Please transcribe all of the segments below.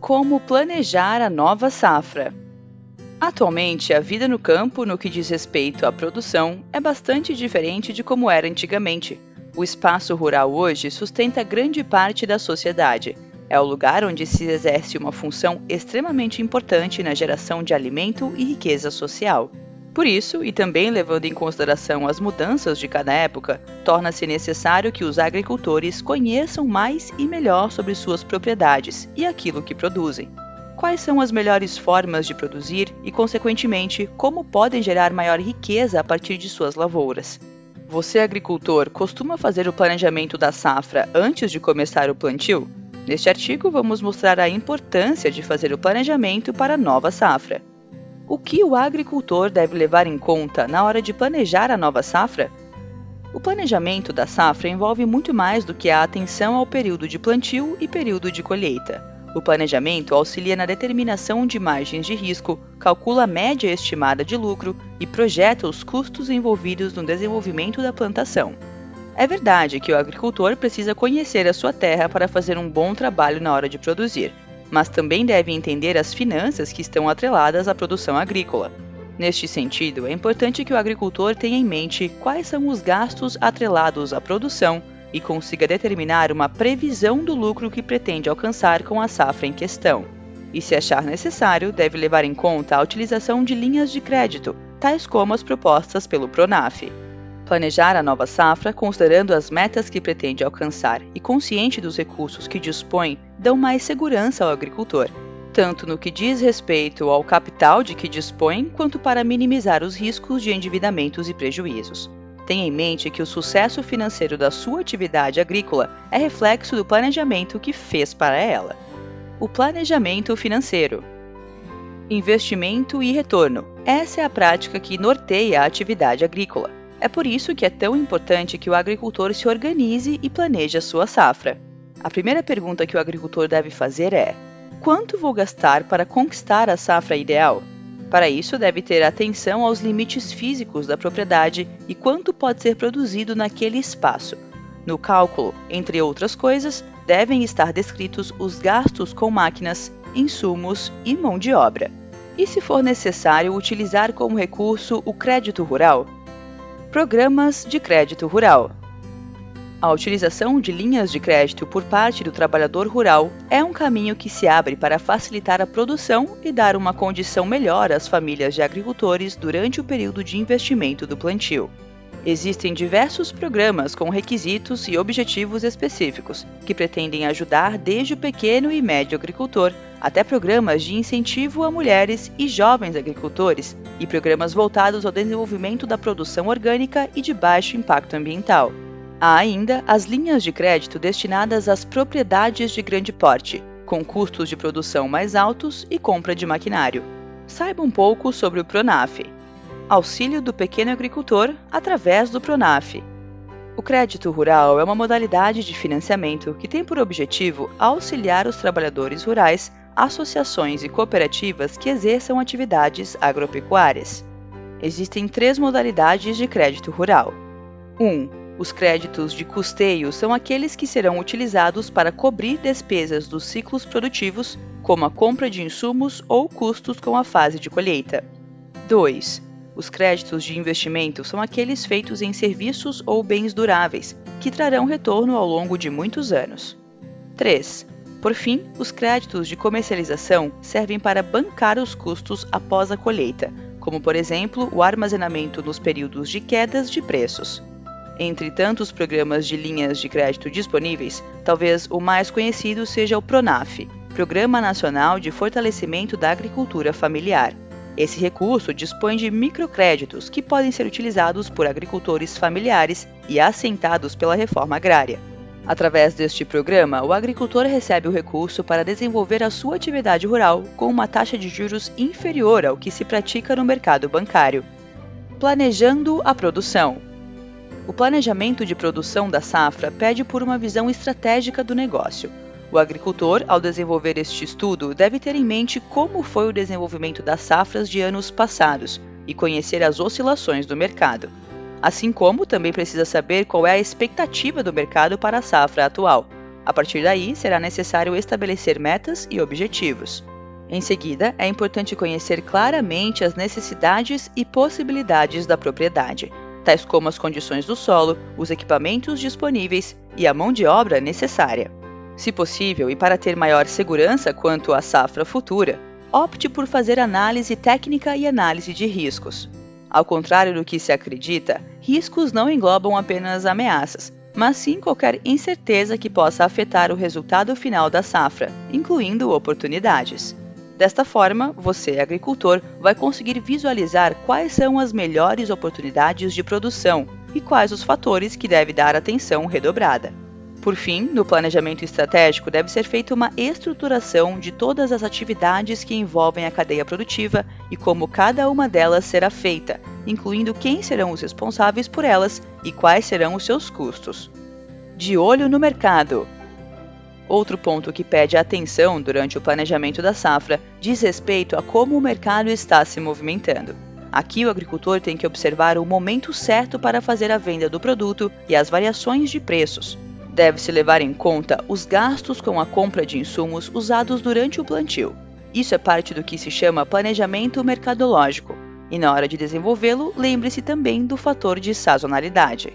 Como planejar a nova safra? Atualmente, a vida no campo, no que diz respeito à produção, é bastante diferente de como era antigamente. O espaço rural hoje sustenta grande parte da sociedade. É o lugar onde se exerce uma função extremamente importante na geração de alimento e riqueza social. Por isso, e também levando em consideração as mudanças de cada época, torna-se necessário que os agricultores conheçam mais e melhor sobre suas propriedades e aquilo que produzem. Quais são as melhores formas de produzir e, consequentemente, como podem gerar maior riqueza a partir de suas lavouras? Você, agricultor, costuma fazer o planejamento da safra antes de começar o plantio? Neste artigo, vamos mostrar a importância de fazer o planejamento para a nova safra. O que o agricultor deve levar em conta na hora de planejar a nova safra? O planejamento da safra envolve muito mais do que a atenção ao período de plantio e período de colheita. O planejamento auxilia na determinação de margens de risco, calcula a média estimada de lucro e projeta os custos envolvidos no desenvolvimento da plantação. É verdade que o agricultor precisa conhecer a sua terra para fazer um bom trabalho na hora de produzir, mas também deve entender as finanças que estão atreladas à produção agrícola. Neste sentido, é importante que o agricultor tenha em mente quais são os gastos atrelados à produção e consiga determinar uma previsão do lucro que pretende alcançar com a safra em questão. E, se achar necessário, deve levar em conta a utilização de linhas de crédito, tais como as propostas pelo Pronaf. Planejar a nova safra considerando as metas que pretende alcançar e consciente dos recursos que dispõe dão mais segurança ao agricultor, tanto no que diz respeito ao capital de que dispõe, quanto para minimizar os riscos de endividamentos e prejuízos. Tenha em mente que o sucesso financeiro da sua atividade agrícola é reflexo do planejamento que fez para ela. O planejamento financeiro. Investimento e retorno. Essa é a prática que norteia a atividade agrícola. É por isso que é tão importante que o agricultor se organize e planeje a sua safra. A primeira pergunta que o agricultor deve fazer é: quanto vou gastar para conquistar a safra ideal? Para isso, deve ter atenção aos limites físicos da propriedade e quanto pode ser produzido naquele espaço. No cálculo, entre outras coisas, devem estar descritos os gastos com máquinas, insumos e mão de obra. E se for necessário utilizar como recurso o crédito rural, Programas de crédito rural. A utilização de linhas de crédito por parte do trabalhador rural é um caminho que se abre para facilitar a produção e dar uma condição melhor às famílias de agricultores durante o período de investimento do plantio. Existem diversos programas com requisitos e objetivos específicos que pretendem ajudar desde o pequeno e médio agricultor até programas de incentivo a mulheres e jovens agricultores e programas voltados ao desenvolvimento da produção orgânica e de baixo impacto ambiental. Há ainda as linhas de crédito destinadas às propriedades de grande porte, com custos de produção mais altos e compra de maquinário. Saiba um pouco sobre o Pronaf. Auxílio do pequeno agricultor através do Pronaf. O crédito rural é uma modalidade de financiamento que tem por objetivo auxiliar os trabalhadores rurais associações e cooperativas que exerçam atividades agropecuárias. Existem três modalidades de crédito rural. 1. Um, os créditos de custeio são aqueles que serão utilizados para cobrir despesas dos ciclos produtivos, como a compra de insumos ou custos com a fase de colheita. 2. Os créditos de investimento são aqueles feitos em serviços ou bens duráveis, que trarão retorno ao longo de muitos anos. 3. Por fim, os créditos de comercialização servem para bancar os custos após a colheita, como por exemplo o armazenamento nos períodos de quedas de preços. Entre tantos programas de linhas de crédito disponíveis, talvez o mais conhecido seja o PRONAF, Programa Nacional de Fortalecimento da Agricultura Familiar. Esse recurso dispõe de microcréditos que podem ser utilizados por agricultores familiares e assentados pela reforma agrária. Através deste programa, o agricultor recebe o recurso para desenvolver a sua atividade rural com uma taxa de juros inferior ao que se pratica no mercado bancário. Planejando a produção. O planejamento de produção da safra pede por uma visão estratégica do negócio. O agricultor, ao desenvolver este estudo, deve ter em mente como foi o desenvolvimento das safras de anos passados e conhecer as oscilações do mercado assim como também precisa saber qual é a expectativa do mercado para a safra atual. A partir daí, será necessário estabelecer metas e objetivos. Em seguida, é importante conhecer claramente as necessidades e possibilidades da propriedade, tais como as condições do solo, os equipamentos disponíveis e a mão de obra necessária. Se possível, e para ter maior segurança quanto à safra futura, opte por fazer análise técnica e análise de riscos. Ao contrário do que se acredita, riscos não englobam apenas ameaças, mas sim qualquer incerteza que possa afetar o resultado final da safra, incluindo oportunidades. Desta forma, você, agricultor, vai conseguir visualizar quais são as melhores oportunidades de produção e quais os fatores que deve dar atenção redobrada. Por fim, no planejamento estratégico deve ser feita uma estruturação de todas as atividades que envolvem a cadeia produtiva e como cada uma delas será feita, incluindo quem serão os responsáveis por elas e quais serão os seus custos. De olho no mercado. Outro ponto que pede atenção durante o planejamento da safra diz respeito a como o mercado está se movimentando. Aqui o agricultor tem que observar o momento certo para fazer a venda do produto e as variações de preços. Deve-se levar em conta os gastos com a compra de insumos usados durante o plantio. Isso é parte do que se chama planejamento mercadológico. E na hora de desenvolvê-lo, lembre-se também do fator de sazonalidade.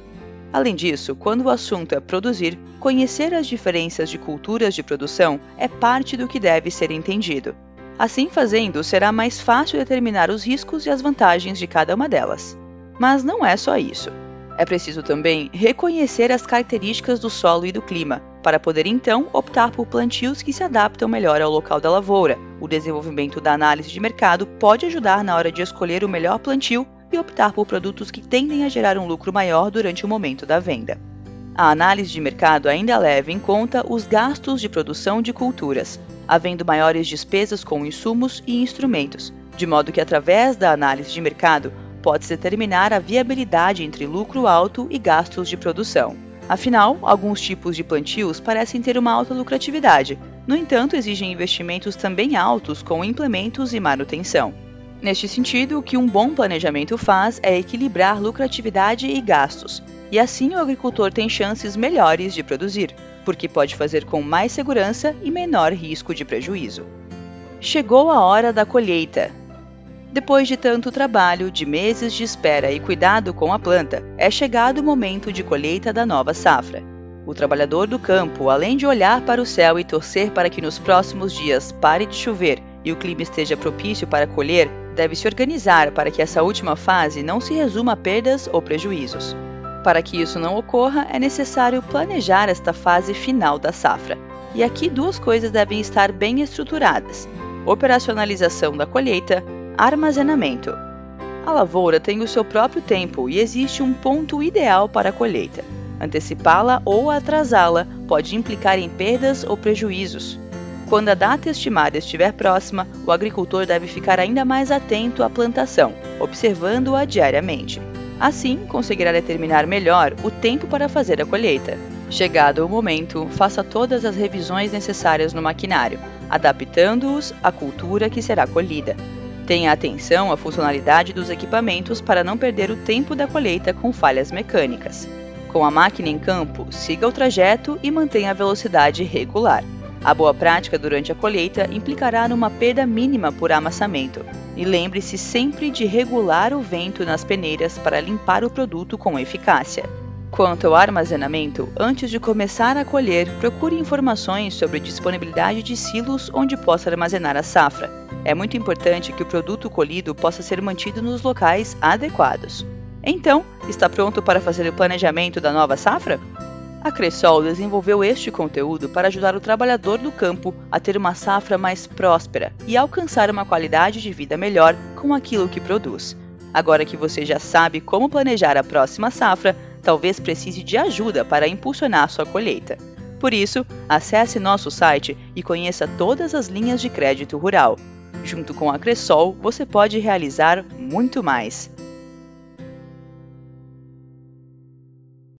Além disso, quando o assunto é produzir, conhecer as diferenças de culturas de produção é parte do que deve ser entendido. Assim fazendo, será mais fácil determinar os riscos e as vantagens de cada uma delas. Mas não é só isso. É preciso também reconhecer as características do solo e do clima, para poder então optar por plantios que se adaptam melhor ao local da lavoura. O desenvolvimento da análise de mercado pode ajudar na hora de escolher o melhor plantio e optar por produtos que tendem a gerar um lucro maior durante o momento da venda. A análise de mercado ainda leva em conta os gastos de produção de culturas, havendo maiores despesas com insumos e instrumentos, de modo que, através da análise de mercado, pode-se determinar a viabilidade entre lucro alto e gastos de produção. Afinal, alguns tipos de plantios parecem ter uma alta lucratividade, no entanto, exigem investimentos também altos com implementos e manutenção. Neste sentido, o que um bom planejamento faz é equilibrar lucratividade e gastos, e assim o agricultor tem chances melhores de produzir, porque pode fazer com mais segurança e menor risco de prejuízo. Chegou a hora da colheita. Depois de tanto trabalho, de meses de espera e cuidado com a planta, é chegado o momento de colheita da nova safra. O trabalhador do campo, além de olhar para o céu e torcer para que nos próximos dias pare de chover e o clima esteja propício para colher, deve se organizar para que essa última fase não se resuma a perdas ou prejuízos. Para que isso não ocorra, é necessário planejar esta fase final da safra. E aqui duas coisas devem estar bem estruturadas: operacionalização da colheita, armazenamento. A lavoura tem o seu próprio tempo e existe um ponto ideal para a colheita. Antecipá-la ou atrasá-la pode implicar em perdas ou prejuízos. Quando a data estimada estiver próxima, o agricultor deve ficar ainda mais atento à plantação, observando-a diariamente. Assim, conseguirá determinar melhor o tempo para fazer a colheita. Chegado o momento, faça todas as revisões necessárias no maquinário, adaptando-os à cultura que será colhida. Tenha atenção à funcionalidade dos equipamentos para não perder o tempo da colheita com falhas mecânicas. Com a máquina em campo, siga o trajeto e mantenha a velocidade regular. A boa prática durante a colheita implicará numa perda mínima por amassamento. E lembre-se sempre de regular o vento nas peneiras para limpar o produto com eficácia. Quanto ao armazenamento, antes de começar a colher, procure informações sobre disponibilidade de silos onde possa armazenar a safra. É muito importante que o produto colhido possa ser mantido nos locais adequados. Então, está pronto para fazer o planejamento da nova safra? A Cressol desenvolveu este conteúdo para ajudar o trabalhador do campo a ter uma safra mais próspera e alcançar uma qualidade de vida melhor com aquilo que produz. Agora que você já sabe como planejar a próxima safra, talvez precise de ajuda para impulsionar sua colheita. Por isso, acesse nosso site e conheça todas as linhas de crédito rural. Junto com a Cressol, você pode realizar muito mais.